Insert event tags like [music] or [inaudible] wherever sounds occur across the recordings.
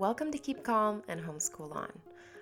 Welcome to Keep Calm and Homeschool On.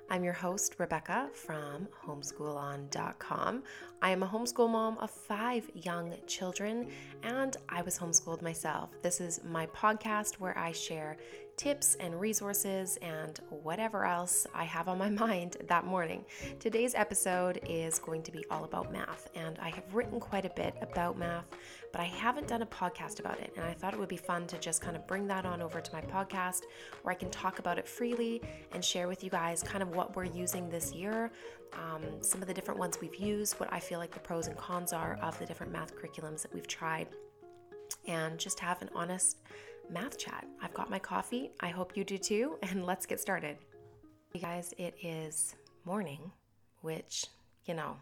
I'm your host, Rebecca from homeschoolon.com. I am a homeschool mom of five young children, and I was homeschooled myself. This is my podcast where I share tips and resources and whatever else I have on my [laughs] mind that morning. Today's episode is going to be all about math, and I have written quite a bit about math, but I haven't done a podcast about it. And I thought it would be fun to just kind of bring that on over to my podcast where I can talk about it freely and share with you guys kind of what we're using this year, um, some of the different ones we've used, what I feel like the pros and cons are of the different math curriculums that we've tried, and just have an honest math chat. I've got my coffee. I hope you do too. [laughs] And let's get started. You guys, it is morning, which, you know,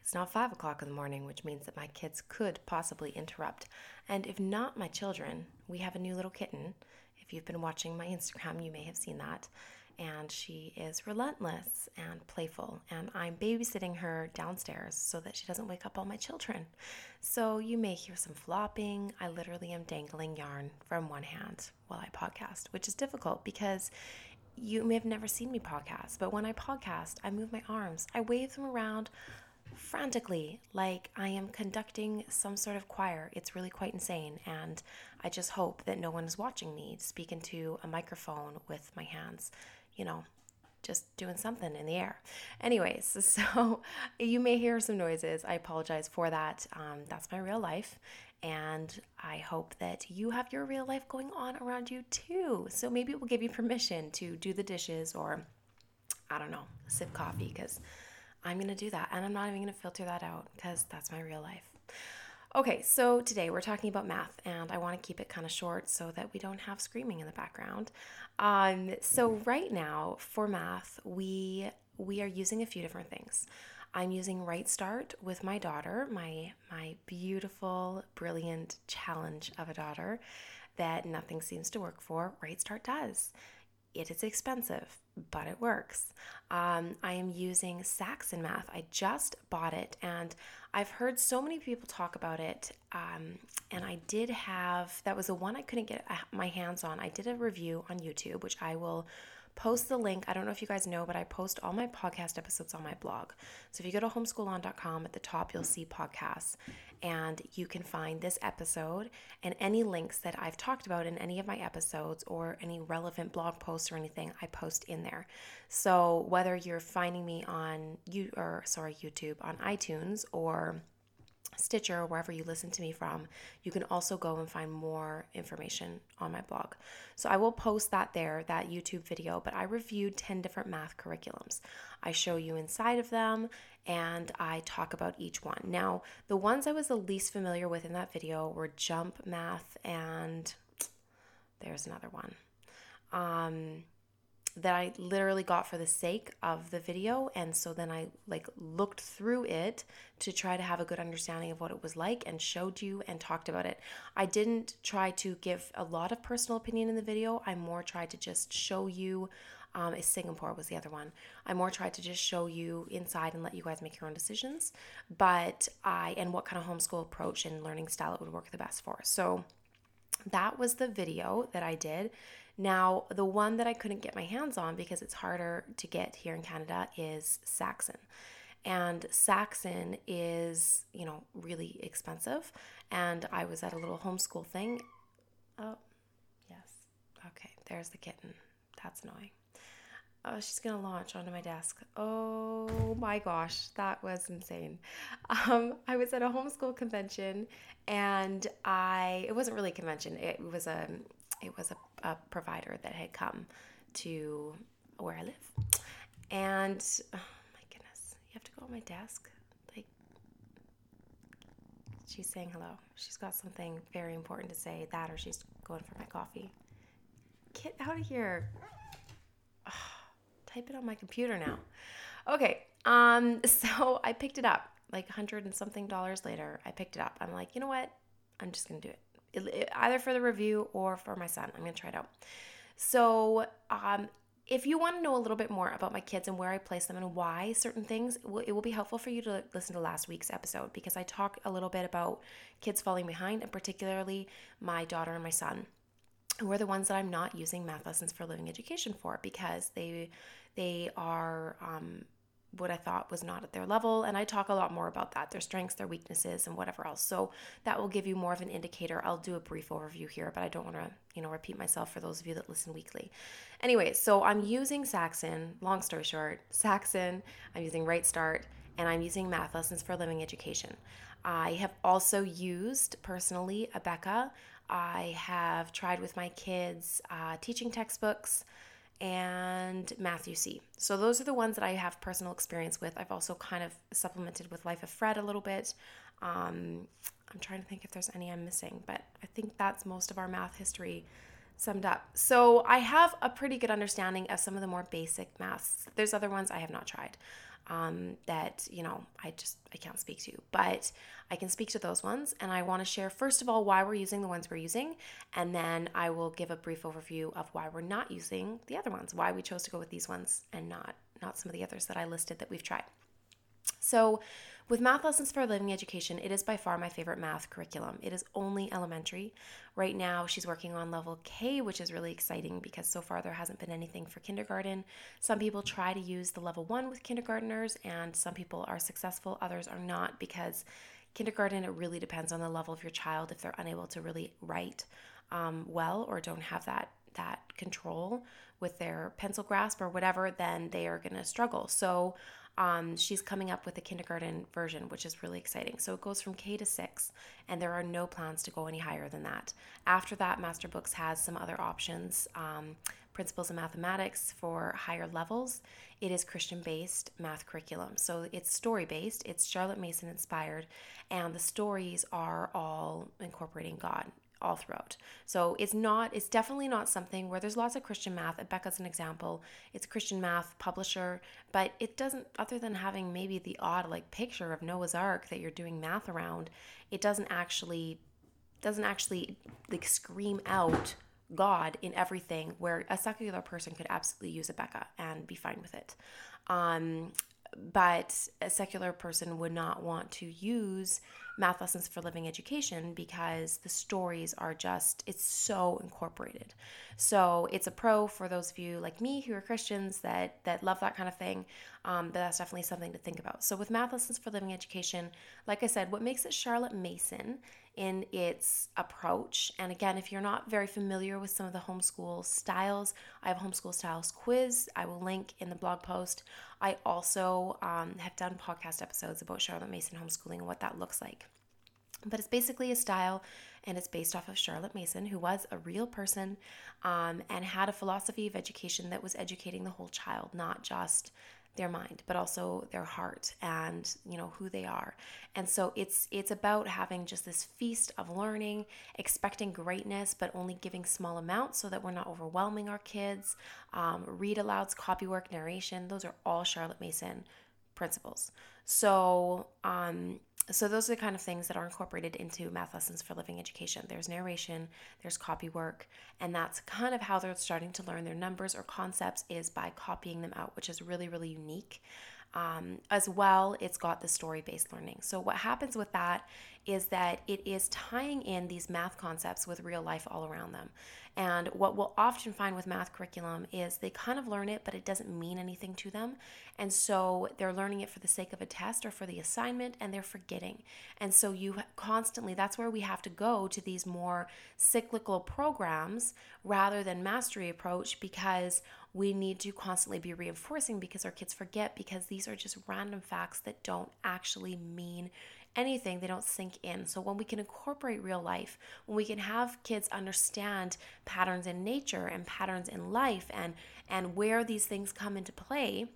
it's not five o'clock in the morning, which means that my kids could possibly interrupt. And if not my children, we have a new little kitten. If you've been watching my Instagram, you may have seen that and she is relentless and playful. And I'm babysitting her downstairs so that she doesn't wake up all my children. So you may hear some flopping. I literally am dangling yarn from one hand while I podcast, which is difficult because you may have never seen me podcast, but when I podcast, I move my arms, I wave them around frantically like I am conducting some sort of choir. It's really quite insane. And I just hope that no one is watching me speak into a microphone with my hands you know, just doing something in the air. Anyways, [laughs] so you may hear some noises. I apologize for that. Um, that's my real life. And I hope that you have your real life going on around you too. So maybe it will give you permission to do the dishes or, I don't know, sip coffee because I'm going to do that. And I'm not even going to filter that out because that's my real life. Okay, so today we're talking about math, and I want to keep it kind of short so that we don't have screaming in the background. Um, so right now for math, we we are using a few different things. I'm using Right Start with my daughter, my my beautiful, brilliant challenge of a daughter that nothing seems to work for. Right Start does. It is expensive, but it works. Um, I am using Saxon Math. I just bought it, and I've heard so many people talk about it. Um, and I did have that was the one I couldn't get my hands on. I did a review on YouTube, which I will post the link. I don't know if you guys know, but I post all my podcast episodes on my blog. So if you go to homeschoolon.com at the top, you'll see podcasts and you can find this episode and any links that I've talked about in any of my episodes or any relevant blog posts or anything I post in there. So whether you're finding me on you or sorry, YouTube on iTunes or Stitcher, or wherever you listen to me from, you can also go and find more information on my blog. So I will post that there, that YouTube video, but I reviewed 10 different math curriculums. I show you inside of them and I talk about each one. Now, the ones I was the least familiar with in that video were jump math and there's another one. Um, that I literally got for the sake of the video and so then I like looked through it to try to have a good understanding of what it was like and showed you and talked about it. I didn't try to give a lot of personal opinion in the video. I more tried to just show you um, is Singapore was the other one. I more tried to just show you inside and let you guys make your own decisions. But I and what kind of homeschool approach and learning style it would work the best for. So that was the video that I did. Now, the one that I couldn't get my hands on because it's harder to get here in Canada is Saxon. And Saxon is, you know, really expensive. And I was at a little homeschool thing. Oh, yes. Okay, there's the kitten. That's annoying. Oh, she's gonna launch onto my desk. Oh my gosh, that was insane. Um, I was at a homeschool convention, and I it wasn't really a convention. It was a it was a, a provider that had come to where I live. And oh my goodness, you have to go on my desk. Like, she's saying hello. She's got something very important to say, that or she's going for my coffee. Get out of here. Oh, [sighs] type it on my computer now. Okay, um, [laughs] so I picked it up like a hundred and something dollars later. I picked it up. I'm like, you know what? I'm just gonna do it either for the review or for my son. I'm going to try it out. So, um, if you want to know a little bit more about my kids and where I place them and why certain things, it will be helpful for you to listen to last week's episode because I talk a little bit about kids falling behind and particularly my daughter and my son. who are the ones that I'm not using math lessons for living education for because they they are um, what I thought was not at their level. And I talk a lot more about that, their strengths, their weaknesses, and whatever else. So that will give you more of an indicator. I'll do a brief overview here, but I don't want to, you know, repeat myself for those of you that listen weekly. Anyway, so I'm using Saxon, long story short, Saxon, I'm using Right Start, and I'm using math lessons for living education. I have also used personally Abeka. I have tried with my kids uh, teaching textbooks and Math-U-See. So those are the ones that I have personal experience with. I've also kind of supplemented with Life of Fred a little bit. Um, I'm trying to think if there's any I'm missing, but I think that's most of our math history summed up. So I have a pretty good understanding of some of the more basic maths. There's other ones I have not tried um, that you know I just I can't speak to, but I can speak to those ones, and I want to share first of all why we're using the ones we're using, and then I will give a brief overview of why we're not using the other ones, why we chose to go with these ones and not not some of the others that I listed that we've tried. So with Math Lessons for a Living Education, it is by far my favorite math curriculum. It is only elementary. Right now, she's working on level K, which is really exciting because so far there hasn't been anything for kindergarten. Some people try to use the level one with kindergarteners, and some people are successful, others are not because kindergarten, it really depends on the level of your child. If they're unable to really write um, well or don't have that that control with their pencil grasp or whatever, then they are going to struggle. So um, she's coming up with a kindergarten version, which is really exciting. So it goes from K to six, and there are no plans to go any higher than that. After that, Master Books has some other options. Um, principles of mathematics for higher levels. It is Christian based math curriculum. So it's story based, it's Charlotte Mason inspired, and the stories are all incorporating God all throughout. So it's not, it's definitely not something where there's lots of Christian math. Abeka's an example. It's Christian math publisher, but it doesn't, other than having maybe the odd like picture of Noah's Ark that you're doing math around, it doesn't actually, doesn't actually like scream out God in everything where a secular person could absolutely use Abeka and be fine with it. Um, but a secular person would not want to use math lessons for living education because the stories are just it's so incorporated so it's a pro for those of you like me who are christians that that love that kind of thing um, but that's definitely something to think about so with math lessons for living education like i said what makes it charlotte mason in its approach. And again, if you're not very familiar with some of the homeschool styles, I have a homeschool styles quiz. I will link in the blog post. I also um, have done podcast episodes about Charlotte Mason homeschooling and what that looks like. But it's basically a style and it's based off of Charlotte Mason, who was a real person um, and had a philosophy of education that was educating the whole child, not just their mind but also their heart and you know who they are. And so it's it's about having just this feast of learning expecting greatness but only giving small amounts so that we're not overwhelming our kids um, read alouds copywork narration. Those are all charlotte mason principles. So um, so those are the kind of things that are incorporated into math lessons for living education. There's narration there's copy work and that's kind of how they're starting to learn their numbers or concepts is by copying them out which is really really unique. Um, as well it's got the story based learning. So what happens with that is that it is tying in these math concepts with real life all around them and what we'll often find with math curriculum is they kind of learn it, but it doesn't mean anything to them. And so they're learning it for the sake of a test or for the assignment, and they're forgetting. And so you constantly, that's where we have to go to these more cyclical programs rather than mastery approach because we need to constantly be reinforcing because our kids forget because these are just random facts that don't actually mean anything, they don't sink in. So when we can incorporate real life, when we can have kids understand patterns in nature and patterns in life and and where these things come into play,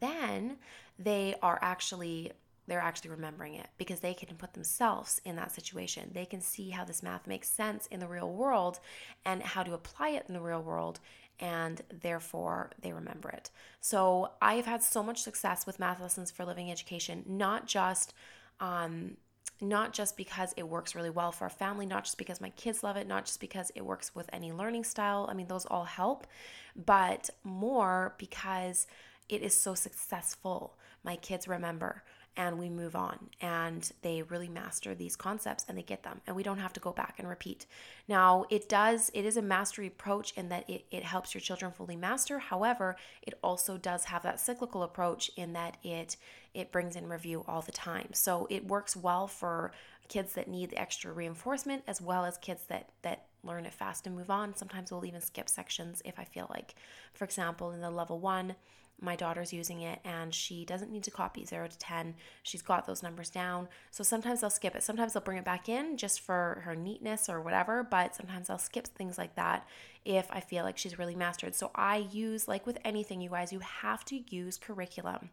then they are actually they're actually remembering it because they can put themselves in that situation. They can see how this math makes sense in the real world and how to apply it in the real world and therefore they remember it. So, I have had so much success with math lessons for living education, not just um, not just because it works really well for our family, not just because my kids love it, not just because it works with any learning style. I mean, those all help, but more because it is so successful. My kids remember. And we move on. And they really master these concepts and they get them and we don't have to go back and repeat. Now it does it is a mastery approach in that it, it helps your children fully master. However it also does have that cyclical approach in that it it brings in review all the time. So it works well for kids that need extra reinforcement as well as kids that that learn it fast and move on. Sometimes we'll even skip sections if i feel like for example in the level one my daughter's using it and she doesn't need to copy 0 to 10 she's got those numbers down. So sometimes i'll skip it. Sometimes i'll bring it back in just for her neatness or whatever but sometimes i'll skip things like that if i feel like she's really mastered. So i use like with anything you guys you have to use curriculum.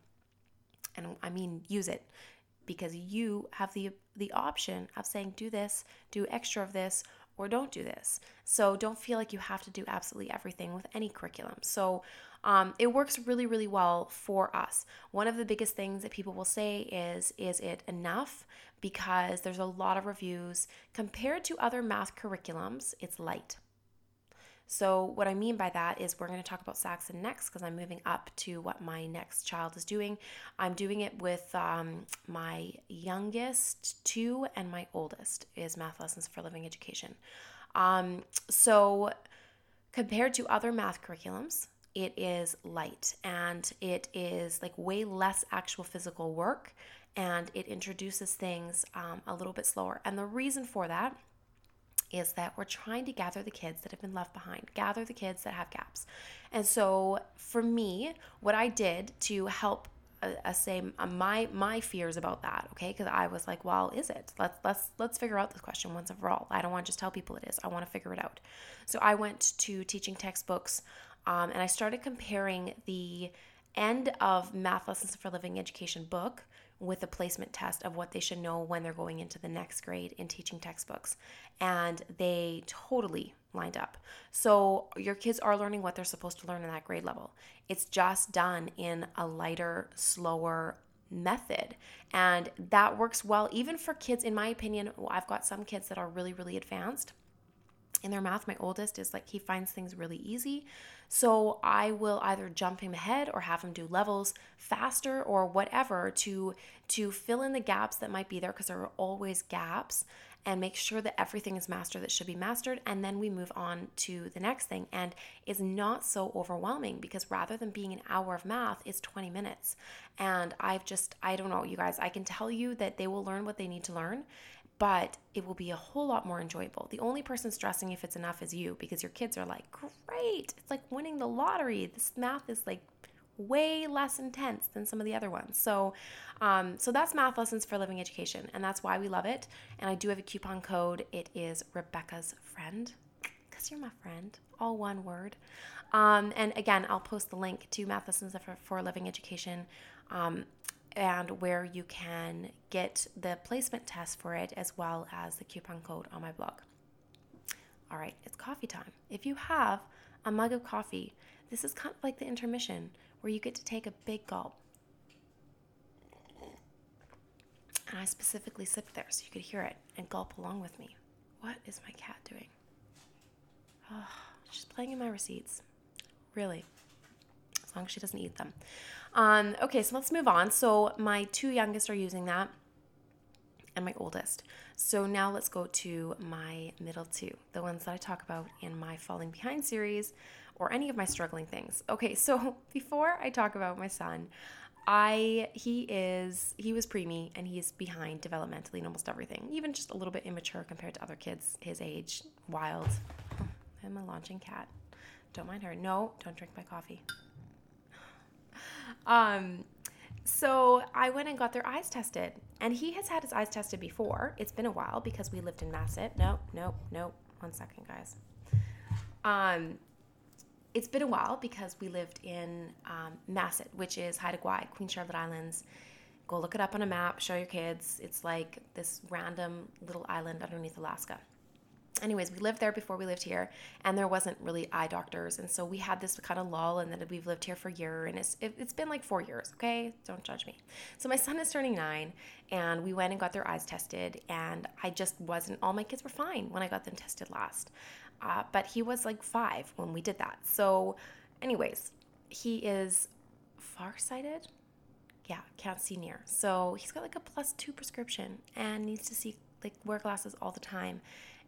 And i mean use it because you have the the option of saying do this do extra of this or don't do this. So don't feel like you have to do absolutely everything with any curriculum. So um, it works really, really well for us. One of the biggest things that people will say is, is it enough? Because there's a lot of reviews. Compared to other math curriculums, it's light. So, what I mean by that is we're going to talk about Saxon next because I'm moving up to what my next child is doing. I'm doing it with um, my youngest two and my oldest is math lessons for living education. Um, so, compared to other math curriculums, it is light and it is like way less actual physical work and it introduces things um, a little bit slower. And the reason for that is that we're trying to gather the kids that have been left behind, gather the kids that have gaps. And so for me, what I did to help uh, uh say uh, my my fears about that okay because i was like well is it let's let's let's figure out this question once and for all i don't want to just tell people it is i want to figure it out so i went to teaching textbooks um, and I started comparing the end of Math Lessons for Living Education book with a placement test of what they should know when they're going into the next grade in teaching textbooks. And they totally lined up. So your kids are learning what they're supposed to learn in that grade level. It's just done in a lighter, slower method. And that works well even for kids, in my opinion. I've got some kids that are really, really advanced in their math. My oldest is like, he finds things really easy. So I will either jump him ahead or have him do levels faster or whatever to to fill in the gaps that might be there because there are always gaps and make sure that everything is mastered that should be mastered and then we move on to the next thing and is not so overwhelming because rather than being an hour of math it's 20 minutes and i've just i don't know you guys i can tell you that they will learn what they need to learn but it will be a whole lot more enjoyable. The only person stressing if it's enough is you because your kids are like, great, it's like winning the lottery. This math is like way less intense than some of the other ones. So, um, so that's math lessons for living education, and that's why we love it. And I do have a coupon code. It is Rebecca's friend, because you're my friend. All one word. Um, and again, I'll post the link to math lessons for, for living education. Um, and where you can get the placement test for it as well as the coupon code on my blog. All right, it's coffee time. If you have a mug of coffee, this is kind of like the intermission where you get to take a big gulp. And I specifically sipped there so you could hear it and gulp along with me. What is my cat doing? Oh, she's playing in my receipts. Really. As long as she doesn't eat them. Um, okay, so let's move on. So my two youngest are using that and my oldest. So now let's go to my middle two, the ones that I talk about in my Falling Behind series or any of my struggling things. Okay, so [laughs] before I talk about my son, I he is he was preemie and he's behind developmentally in almost everything, even just a little bit immature compared to other kids his age. Wild. I'm a launching cat. Don't mind her. No, don't drink my coffee. Um, so I went and got their eyes tested, and he has had his eyes tested before. It's been a while because we lived in Masset. Nope, nope, nope. One second, guys. Um, it's been a while because we lived in um, which is Haida Gwaii, Queen Charlotte Islands. Go look it up on a map, show your kids. It's like this random little island underneath Alaska anyways, we lived there before we lived here, and there wasn't really eye doctors, and so we had this kind of lull, and then we've lived here for a year, and it's it, has been like four years. Okay, don't judge me. So my son is turning nine, and we went and got their eyes tested, and I just wasn't. All my kids were fine when I got them tested last, uh, but he was like five when we did that. So, anyways, he is farsighted. yeah, can't see near. So he's got like a plus two prescription and needs to see like wear glasses all the time.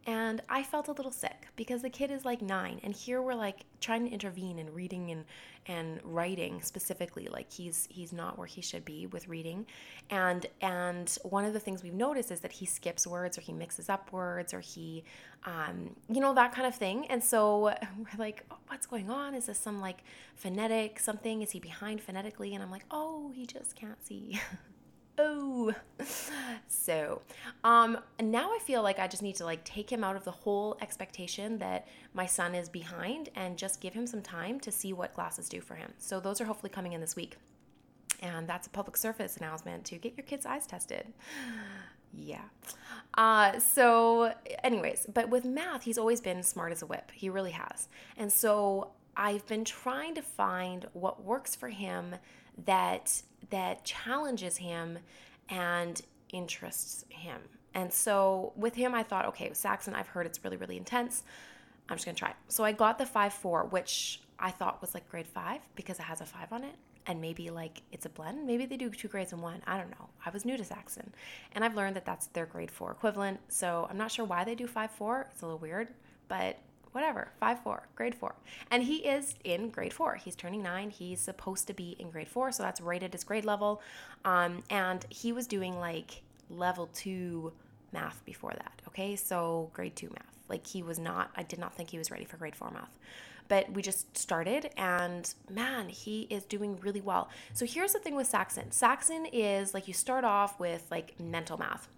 And I felt a little sick because the kid is like nine, and here we're like trying to intervene in reading and and writing specifically. Like he's he's not where he should be with reading, and and one of the things we've noticed is that he skips words or he mixes up words or he, um, you know that kind of thing. And so [laughs] we're like, oh, what's going on? Is this some like phonetic something? Is he behind phonetically? And I'm like, oh, he just can't see. [laughs] oh. So um now i feel like i just need to like take him out of the whole expectation that my son is behind and just give him some time to see what glasses do for him. So those are hopefully coming in this week. And that's a public service announcement to get your kids eyes tested. [sighs] Yeah. Uh, so anyways but with math he's always been smart as a whip. He really has. And so i've been trying to find what works for him that that challenges him and interests him. And so with him, I thought, okay, Saxon, I've heard it's really, really intense. I'm just gonna try. So I got the five four, which I thought was like grade five because it has a five on it. And maybe like it's a blend. Maybe they do two grades in one. I don't know. I was new to Saxon. And I've learned that that's their grade four equivalent. So I'm not sure why they do five four. It's a little weird, but whatever, five four, grade four. And he is in grade four. He's turning nine. He's supposed to be in grade four, so that's right at his grade level. Um, and he was doing like level two math before that. Okay, so grade two math. Like he was not, I did not think he was ready for grade four math. But we just started, and man, he is doing really well. So here's the thing with Saxon Saxon is like you start off with like mental math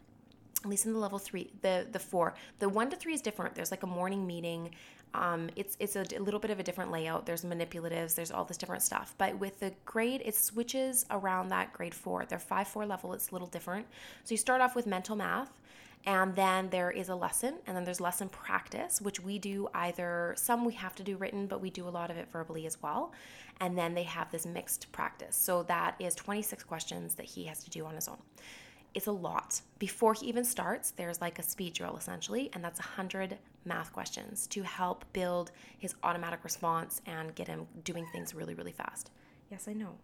at least in the level three, the the four, the one to three is different. There's like a morning meeting. Um, it's it's a, a little bit of a different layout. There's manipulatives. There's all this different stuff. But with the grade, it switches around that grade four. Their five four level. It's a little different. So you start off with mental math, and then there is a lesson, and then there's lesson practice, which we do either some we have to do written, but we do a lot of it verbally as well. And then they have this mixed practice. So that is 26 questions that he has to do on his own it's a lot. Before he even starts, there's like a speed drill essentially, and that's 100 math questions to help build his automatic response and get him doing things really, really fast. Yes, I know.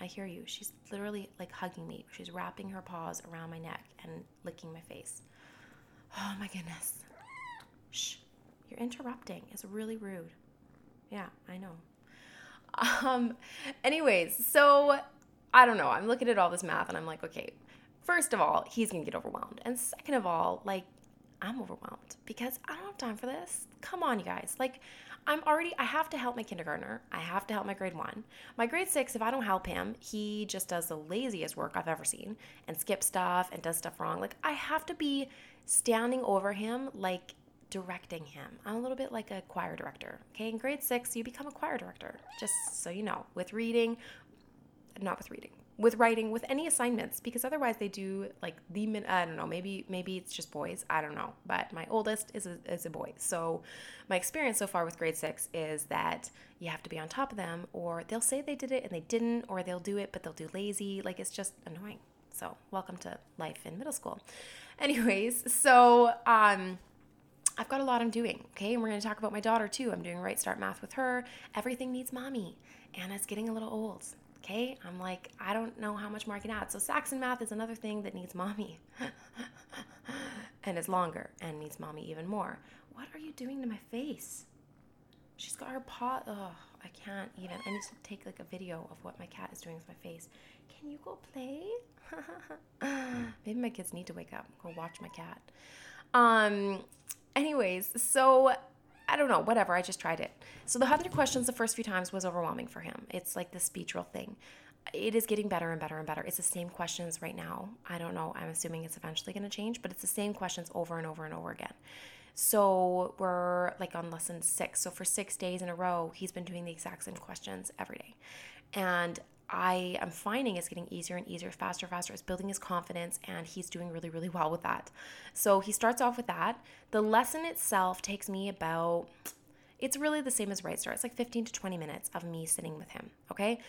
I hear you. She's literally like hugging me. She's wrapping her paws around my neck and licking my face. Oh my goodness. Shh. You're interrupting. It's really rude. Yeah, I know. [laughs] Um anyways, so I don't know. I'm looking at all this math and I'm like, okay, first of all, he's gonna get overwhelmed. And second of all, like, I'm overwhelmed because I don't have time for this. Come on, you guys. Like, I'm already, I have to help my kindergartner. I have to help my grade one. My grade six, if I don't help him, he just does the laziest work I've ever seen and skips stuff and does stuff wrong. Like, I have to be standing over him, like, directing him. I'm a little bit like a choir director. Okay, in grade six, you become a choir director, just so you know, with reading, not with reading, with writing with any assignments because otherwise they do like the min I don't know maybe maybe it's just boys I don't know but my oldest is a, is a boy so my experience so far with grade 6 is that you have to be on top of them or they'll say they did it and they didn't or they'll do it but they'll do lazy like it's just annoying so welcome to life in middle school [laughs] anyways so um I've got a lot I'm doing, okay? And we're to talk about my daughter too. I'm doing Right Start Math with her. Everything needs mommy. Anna's getting a little old. Okay, I'm like, I don't know how much more I can add. So Saxon math is another thing that needs mommy. [laughs] and is longer and needs mommy even more. What are you doing to my face? She's got her paw. Oh, I can't even. I need to take like a video of what my cat is doing with my face. Can you go play? [laughs] Maybe my kids need to wake up. Go watch my cat. Um. Anyways, so I don't know, whatever. I just tried it. So the 100 questions the first few times was overwhelming for him. It's like the speech thing. It is getting better and better and better. It's the same questions right now. I don't know. I'm assuming it's eventually going to change, but it's the same questions over and over and over again. So we're like on lesson six. So for six days in a row, he's been doing the exact same questions every day. And I am finding it's getting easier and easier, faster, faster. It's building his confidence, and he's doing really, really well with that. So he starts off with that. The lesson itself takes me about It's really the same as Right Start. It's like 15 to 20 minutes of me sitting with him, okay?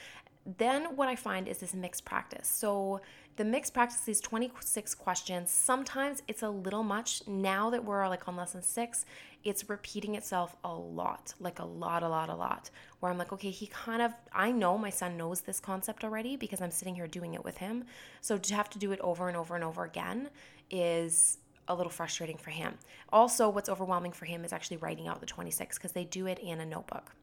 Then what I find is this mixed practice. So the mixed practice, is 26 questions, sometimes it's a little much. Now that we're like on lesson six, it's repeating itself a lot, like a lot, a lot, a lot. Where I'm like, okay, he kind of, I know my son knows this concept already because I'm sitting here doing it with him. So to have to do it over and over and over again is a little frustrating for him. Also, what's overwhelming for him is actually writing out the 26 because they do it in a notebook.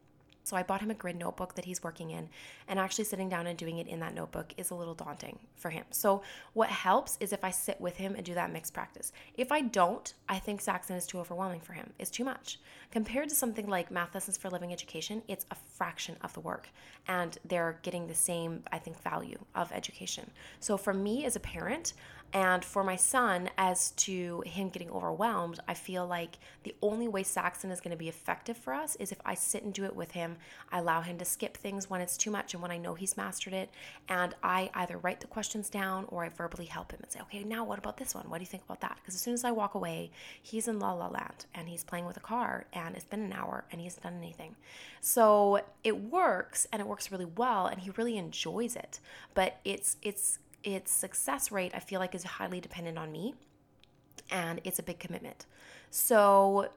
So I bought him a grid notebook that he's working in, and actually sitting down and doing it in that notebook is a little daunting for him. So what helps is if I sit with him and do that mixed practice. If I don't, I think Saxon is too overwhelming for him. It's too much. Compared to something like math lessons for living education, it's a fraction of the work, and they're getting the same, I think, value of education. So for me as a parent, and for my son, as to him getting overwhelmed, I feel like the only way Saxon is going to be effective for us is if I sit and do it with him. I allow him to skip things when it's too much and when I know he's mastered it. And I either write the questions down or I verbally help him and say, okay, now what about this one? What do you think about that? Because as soon as I walk away, he's in la la land and he's playing with a car and it's been an hour and he hasn't done anything. So it works and it works really well and he really enjoys it. But it's, it's, its success rate, I feel like, is highly dependent on me and it's a big commitment. So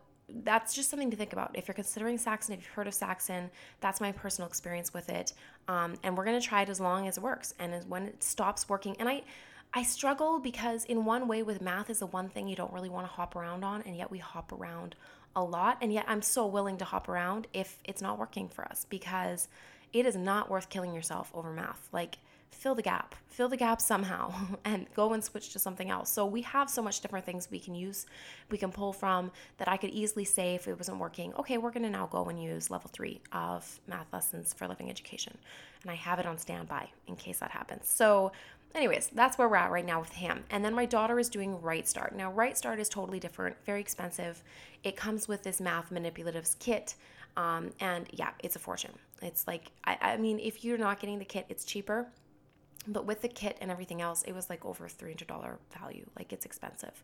that's just something to think about. If you're considering Saxon, if you've heard of Saxon, that's my personal experience with it. Um, and we're going to try it as long as it works. And when it stops working, and I, I struggle because in one way with math is the one thing you don't really want to hop around on, and yet we hop around a lot. And yet I'm so willing to hop around if it's not working for us because it is not worth killing yourself over math. Like fill the gap, fill the gap somehow, [laughs] and go and switch to something else. So we have so much different things we can use, we can pull from that I could easily say if it wasn't working, okay, we're going to now go and use level three of math lessons for living education. And I have it on standby in case that happens. So, anyways, that's where we're at right now with him. And then my daughter is doing Right Start. Now, Right Start is totally different, very expensive. It comes with this math manipulatives kit. Um, and yeah, it's a fortune. It's like, I, I mean, if you're not getting the kit, it's cheaper but with the kit and everything else, it was like over $300 value. Like it's expensive.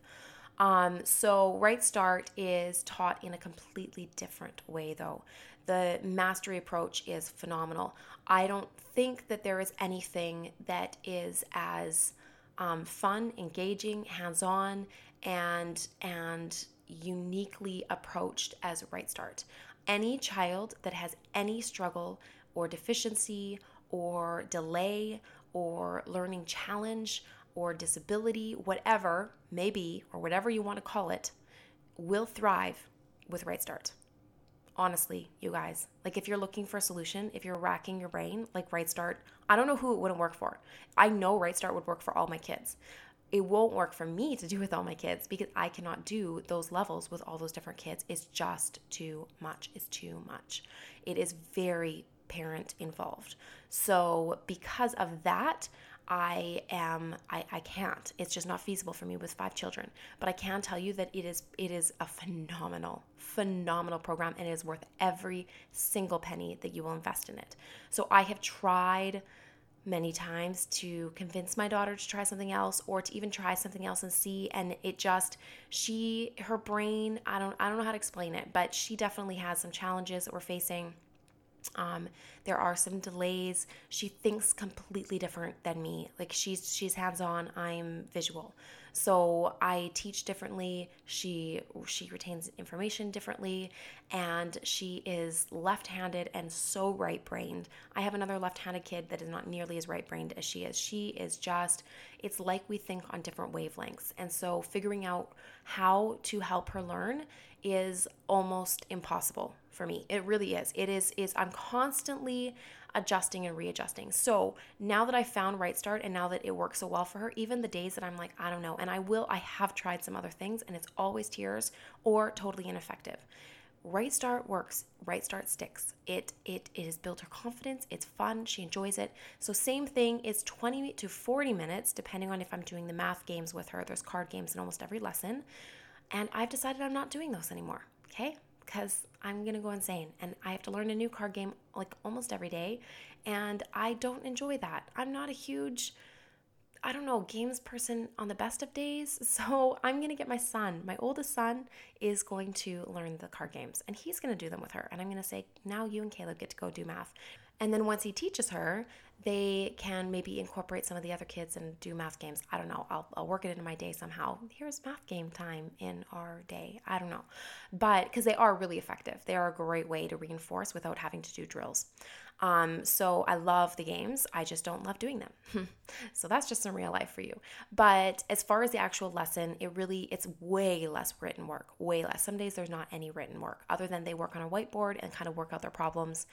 Um, so, Right Start is taught in a completely different way, though. The mastery approach is phenomenal. I don't think that there is anything that is as um, fun, engaging, hands-on, and and uniquely approached as Right Start. Any child that has any struggle or deficiency or delay or learning challenge or disability, whatever maybe, or whatever you want to call it, will thrive with Right Start. Honestly, you guys, like if you're looking for a solution, if you're racking your brain, like Right Start, I don't know who it wouldn't work for. I know Right Start would work for all my kids. It won't work for me to do with all my kids because I cannot do those levels with all those different kids. It's just too much. It's too much. It is very parent involved. So, because of that, I am I, I can't. It's just not feasible for me with five children. But I can tell you that it is it is a phenomenal, phenomenal program and it is worth every single penny that you will invest in it. So I have tried many times to convince my daughter to try something else or to even try something else and see and it just she her brain I don't I don't know how to explain it, but she definitely has some challenges that we're facing um, there are some delays. She thinks completely different than me. Like she's she's hands on. I'm visual, so I teach differently. She she retains information differently, and she is left handed and so right brained. I have another left handed kid that is not nearly as right brained as she is. She is just. It's like we think on different wavelengths, and so figuring out how to help her learn is almost impossible for me. It really is. It is is I'm constantly adjusting and readjusting. So, now that I found Right Start and now that it works so well for her, even the days that I'm like, I don't know, and I will I have tried some other things and it's always tears or totally ineffective. Right Start works. Right Start sticks. It it it has built her confidence. It's fun. She enjoys it. So same thing is 20 to 40 minutes depending on if I'm doing the math games with her. There's card games in almost every lesson. And I've decided I'm not doing those anymore, okay? Because I'm gonna go insane and I have to learn a new card game like almost every day. And I don't enjoy that. I'm not a huge I don't know, games person on the best of days. [laughs] So I'm to get my son, my oldest son, is going to learn the card games and he's to do them with her. And I'm to say, now you and Caleb get to go do math. And then once he teaches her, they can maybe incorporate some of the other kids and do math games. I don't know. I'll, I'll work it into my day somehow. Here's math game time in our day. I don't know. But because they are really effective, they are a great way to reinforce without having to do drills. Um, so I love the games. I just don't love doing them. [laughs] so that's just some real life for you. But as far as the actual lesson, it really it's way less written work. Way less. Some days there's not any written work other than they work on a whiteboard and kind of work out their problems.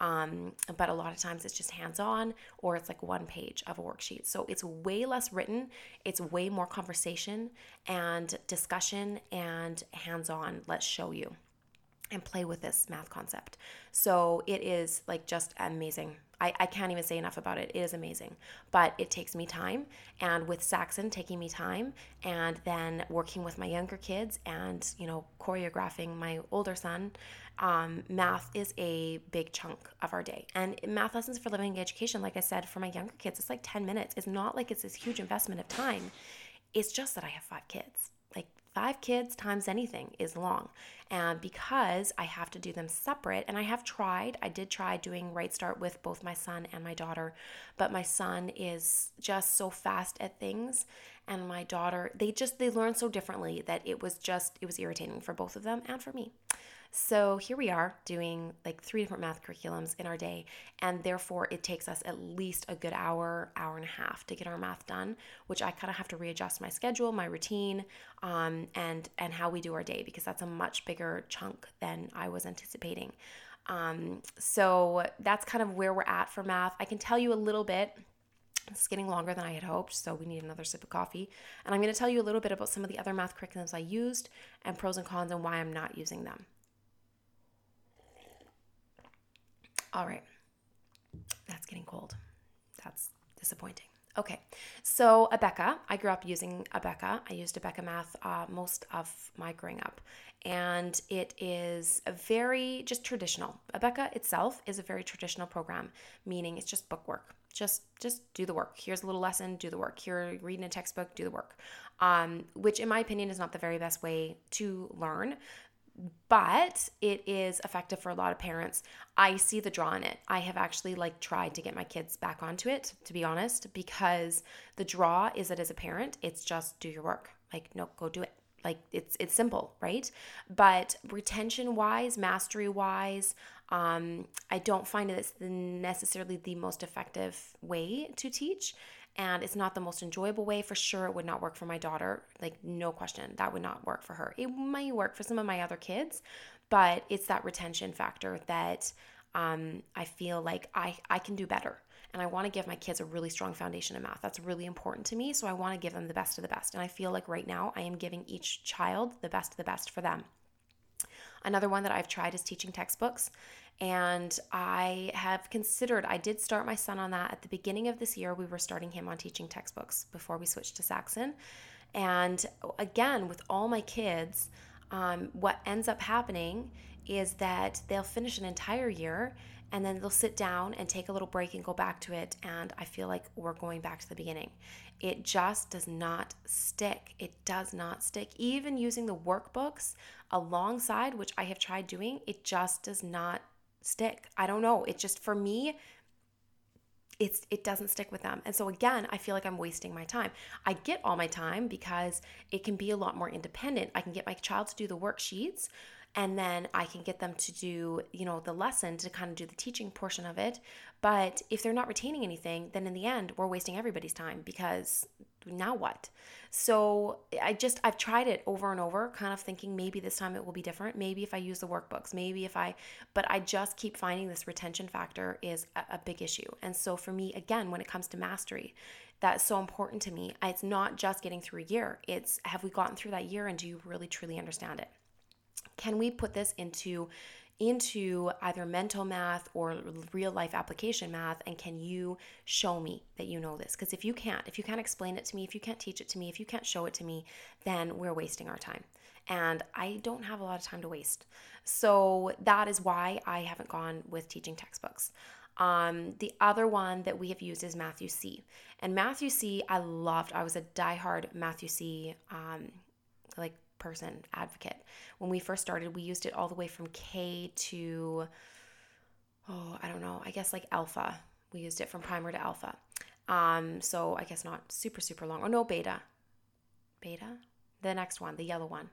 Um, but a lot of times it's just hands on or it's like one page of a worksheet. So it's way less written, it's way more conversation and discussion and hands on. Let's show you and play with this math concept. So it is like just amazing. I, I can't even say enough about it. It is amazing. But it takes me time. And with Saxon taking me time and then working with my younger kids and, you know, choreographing my older son, um, math is a big chunk of our day. And math lessons for living education, like I said, for my younger kids, it's like 10 minutes. It's not like it's this huge investment of time. It's just that I have five kids. Five kids times anything is long. And because I have to do them separate, and I have tried, I did try doing Right Start with both my son and my daughter, but my son is just so fast at things. And my daughter, they just, they learn so differently that it was just, it was irritating for both of them and for me. So here we are doing like three different math curriculums in our day, and therefore it takes us at least a good hour, hour and a half to get our math done, which I kind of have to readjust my schedule, my routine, um, and and how we do our day because that's a much bigger chunk than I was anticipating. Um, so that's kind of where we're at for math. I can tell you a little bit. It's getting longer than I had hoped, so we need another sip of coffee. And I'm going to tell you a little bit about some of the other math curriculums I used and pros and cons and why I'm not using them. All right. That's getting cold. That's disappointing. Okay, so Abeka, I grew up using Abeka. I used Abeka Math uh, most of my growing up, and it is a very just traditional. Abeka itself is a very traditional program, meaning it's just book work. Just just do the work. Here's a little lesson, do the work. Here, reading a textbook, do the work. Um, which, in my opinion, is not the very best way to learn but it is effective for a lot of parents. I see the draw in it. I have actually like tried to get my kids back onto it to be honest because the draw is that as a parent, it's just do your work. Like no, go do it. Like it's it's simple, right? But retention wise, mastery wise, um, I don't find it it's necessarily the most effective way to teach and it's not the most enjoyable way for sure it would not work for my daughter like no question that would not work for her. It might work for some of my other kids but it's that retention factor that um, i feel like I, I can do better. And i want to give my kids a really strong foundation in math. That's really important to me so i want to give them the best of the best. And i feel like right now i am giving each child the best of the best for them. Another one that I've tried is teaching textbooks. And I have considered, I did start my son on that at the beginning of this year. We were starting him on teaching textbooks before we switched to Saxon. And again, with all my kids, um, what ends up happening is that they'll finish an entire year and then they'll sit down and take a little break and go back to it. And I feel like we're going back to the beginning. It just does not stick. It does not stick. Even using the workbooks alongside, which I have tried doing, it just does not stick. I don't know. It just, for me, it's it doesn't stick with them. And so again, I feel like I'm wasting my time. I get all my time because it can be a lot more independent. I can get my child to do the worksheets and then I can get them to do, you know, the lesson to kind of do the teaching portion of it. But if they're not retaining anything, then in the end, we're wasting everybody's time because now what? So I just, I've tried it over and over, kind of thinking maybe this time it will be different. Maybe if I use the workbooks, maybe if I, but I just keep finding this retention factor is a, a big issue. And so for me, again, when it comes to mastery, that's so important to me. It's not just getting through a year, it's have we gotten through that year and do you really truly understand it? Can we put this into into either mental math or real life application math and can you show me that you know this because if you can't if you can't explain it to me if you can't teach it to me if you can't show it to me then we're wasting our time and i don't have a lot of time to waste so that is why i haven't gone with teaching textbooks Um, the other one that we have used is Math-U-See. And Math-U-See, I loved. I was a diehard Math-U-See um, like person advocate. When we first started, we used it all the way from K to oh, I don't know, I guess like alpha. We used it from primer to alpha. Um, so I guess not super, super long. Or no, beta. Beta? The next one, the yellow one.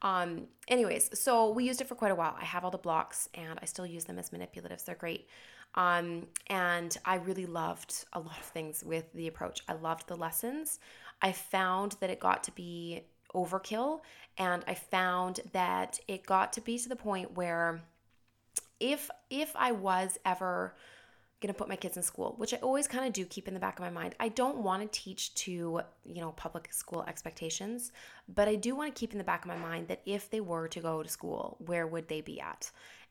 Um, anyways, so we used it for quite a while. I have all the blocks and I still use them as manipulatives. They're great. Um, and I really loved a lot of things with the approach. I loved the lessons. I found that it got to be overkill and I found that it got to be to the point where if if I was ever going to put my kids in school, which I always kind of do keep in the back of my mind. I don't want to teach to, you know, public school expectations, but I do want to keep in the back of my mind that if they were to go to school, where would they be at?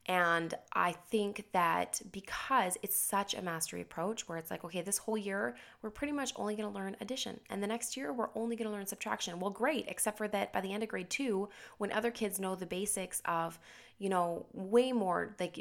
And I think that because it's such a mastery approach where it's like, okay, this whole year, we're pretty much only to learn addition. And the next year, we're only to learn subtraction. Well, great, except for that by the end of grade two, when other kids know the basics of, you know, way more like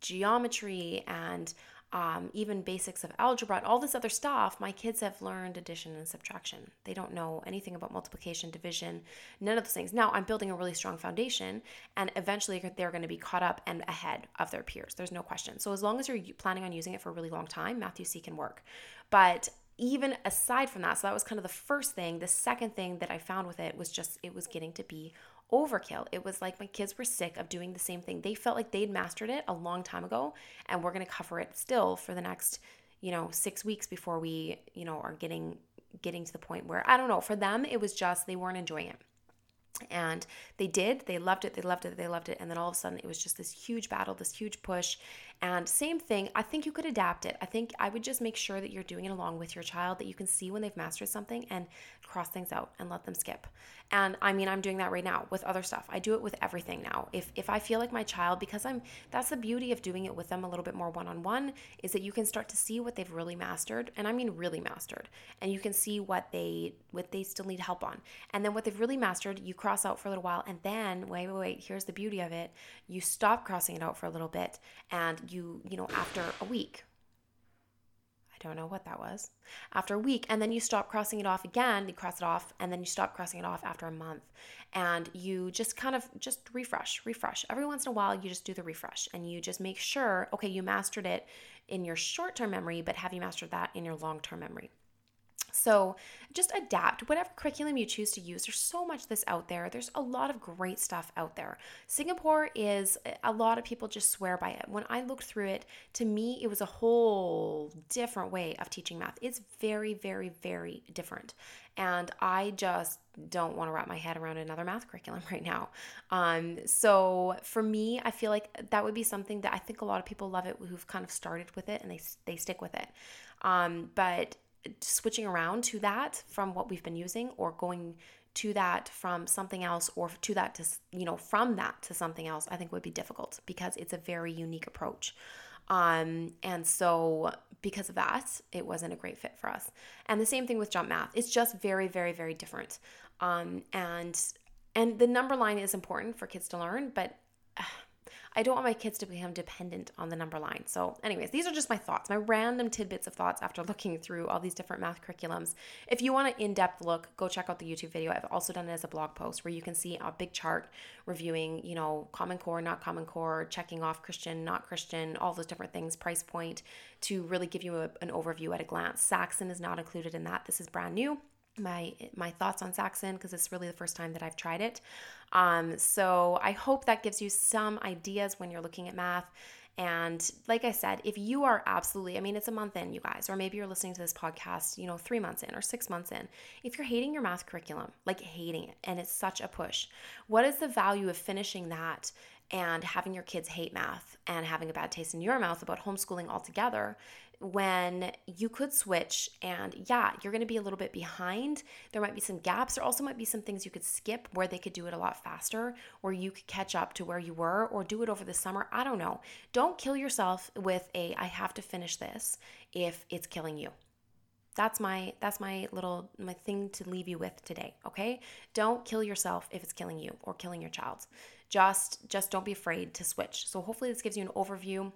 geometry and um, even basics of algebra, and all this other stuff, my kids have learned addition and subtraction. They don't know anything about multiplication, division, none of those things. Now I'm building a really strong foundation, and eventually they're going to be caught up and ahead of their peers. There's no question. So as long as you're planning on using it for a really long time, Math-U-See can work. But even aside from that, so that was kind of the first thing. The second thing that I found with it was just it was getting to be overkill. It was like my kids were sick of doing the same thing. They felt like they'd mastered it a long time ago, and we're going to cover it still for the next, you know, six weeks before we, you know, are getting getting to the point where I don't know. For them, it was just they weren't enjoying it. And they did, they loved it, they loved it, they loved it. And then all of a sudden, it was just this huge battle, this huge push. And same thing, I think you could adapt it. I think I would just make sure that you're doing it along with your child, that you can see when they've mastered something and cross things out and let them skip. And I mean, I'm doing that right now with other stuff. I do it with everything now. If if I feel like my child, because I'm that's the beauty of doing it with them a little bit more one-on-one, is that you can start to see what they've really mastered. And I mean really mastered. And you can see what they what they still need help on. And then what they've really mastered, you cross out for a little while. And then wait, wait, wait, here's the beauty of it. You stop crossing it out for a little bit and you, you know, after a week, I don't know what that was, after a week, and then you stop crossing it off again, you cross it off, and then you stop crossing it off after a month. And you just kind of just refresh, refresh. Every once in a while, you just do the refresh and you just make sure, okay, you mastered it in your short term memory, but have you mastered that in your long term memory? So just adapt whatever curriculum you choose to use. There's so much this out there. There's a lot of great stuff out there. Singapore is a lot of people just swear by it. When I looked through it, to me it was a whole different way of teaching math. It's very very very different. And I just don't want to wrap my head around another math curriculum [laughs] right now. Um, so for me, I feel like that would be something that I think a lot of people love it who've kind of started with it and they they stick with it. Um, but switching around to that from what we've been using or going to that from something else or to that to you know from that to something else i think would be difficult because it's a very unique approach. Um, and so because of that it wasn't a great fit for us. And the same thing with jump math. It's just very very very different. Um, and and the number line is important for kids to learn but I don't want my kids to become dependent on the number line. So, anyways, these are just my thoughts, my random tidbits of thoughts after [laughs] looking through all these different math curriculums. If you want an in depth look, go check out the YouTube video. I've also done it as a blog post where you can see a big chart reviewing, you know, Common Core, not Common Core, checking off Christian, not Christian, all those different things, price point to really give you a, an overview at a glance. Saxon is not included in that. This is brand new my my thoughts on Saxon because it's really the first time that I've tried it. Um, so I hope that gives you some ideas when you're looking at math. And like I said, if you are absolutely, I mean, it's a month in, you guys, or maybe you're listening to this podcast, you know, three months in or six months in. If you're hating your math curriculum, like hating it, and it's such a push, what is the value of finishing that and having your kids hate math and having a bad taste in your mouth about homeschooling altogether when you could switch and yeah, you're going to be a little bit behind. There might be some gaps. There also might be some things you could skip where they could do it a lot faster, or you could catch up to where you were, or do it over the summer. I don't know. Don't kill yourself with a I have to finish this if it's killing you. That's my that's my little my thing to leave you with today, okay? Don't kill yourself if it's killing you or killing your child. Just just don't be afraid to switch. So hopefully this gives you an overview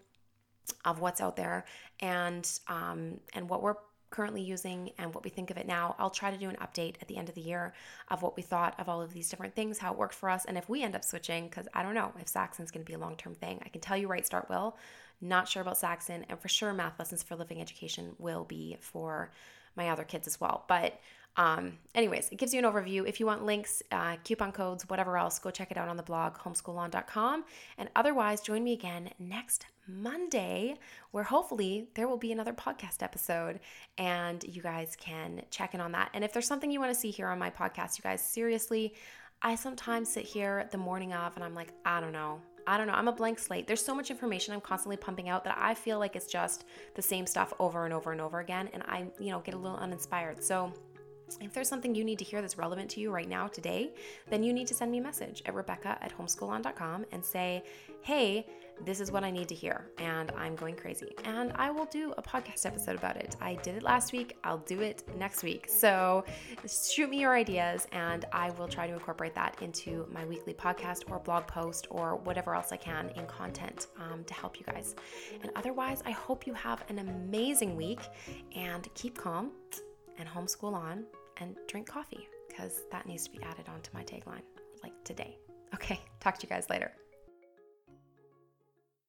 of what's out there and um, and what we're currently using and what we think of it now. I'll try to do an update at the end of the year of what we thought of all of these different things, how it worked for us, and if we end up switching, because I don't know if Saxon's going to be a long term thing. I can tell you RightStart will. Not sure about Saxon, and for sure, math lessons for living education will be for my other kids as well. But um, anyways, it gives you an overview. If you want links, uh, coupon codes, whatever else, go check it out on the blog, homeschoolon.com. And otherwise, join me again next Monday, where hopefully there will be another podcast episode and you guys can check in on that. And if there's something you want to see here on my podcast, you guys, seriously, I sometimes sit here the morning of and I'm like, I don't know. I don't know. I'm a blank slate. There's so much information I'm constantly pumping out that I feel like it's just the same stuff over and over and over again. And I, you know, get a little uninspired. So, if there's something you need to hear that's relevant to you right now today, then you need to send me a message at Rebecca at homeschoolon.com and say, hey, this is what I need to hear, and I'm going crazy. And I will do a podcast episode about it. I did it last week, I'll do it next week. So shoot me your ideas, and I will try to incorporate that into my weekly podcast or blog post or whatever else I can in content um, to help you guys. And otherwise, I hope you have an amazing week and keep calm and homeschool on and drink coffee because that needs to be added onto my tagline like today. Okay, talk to you guys later.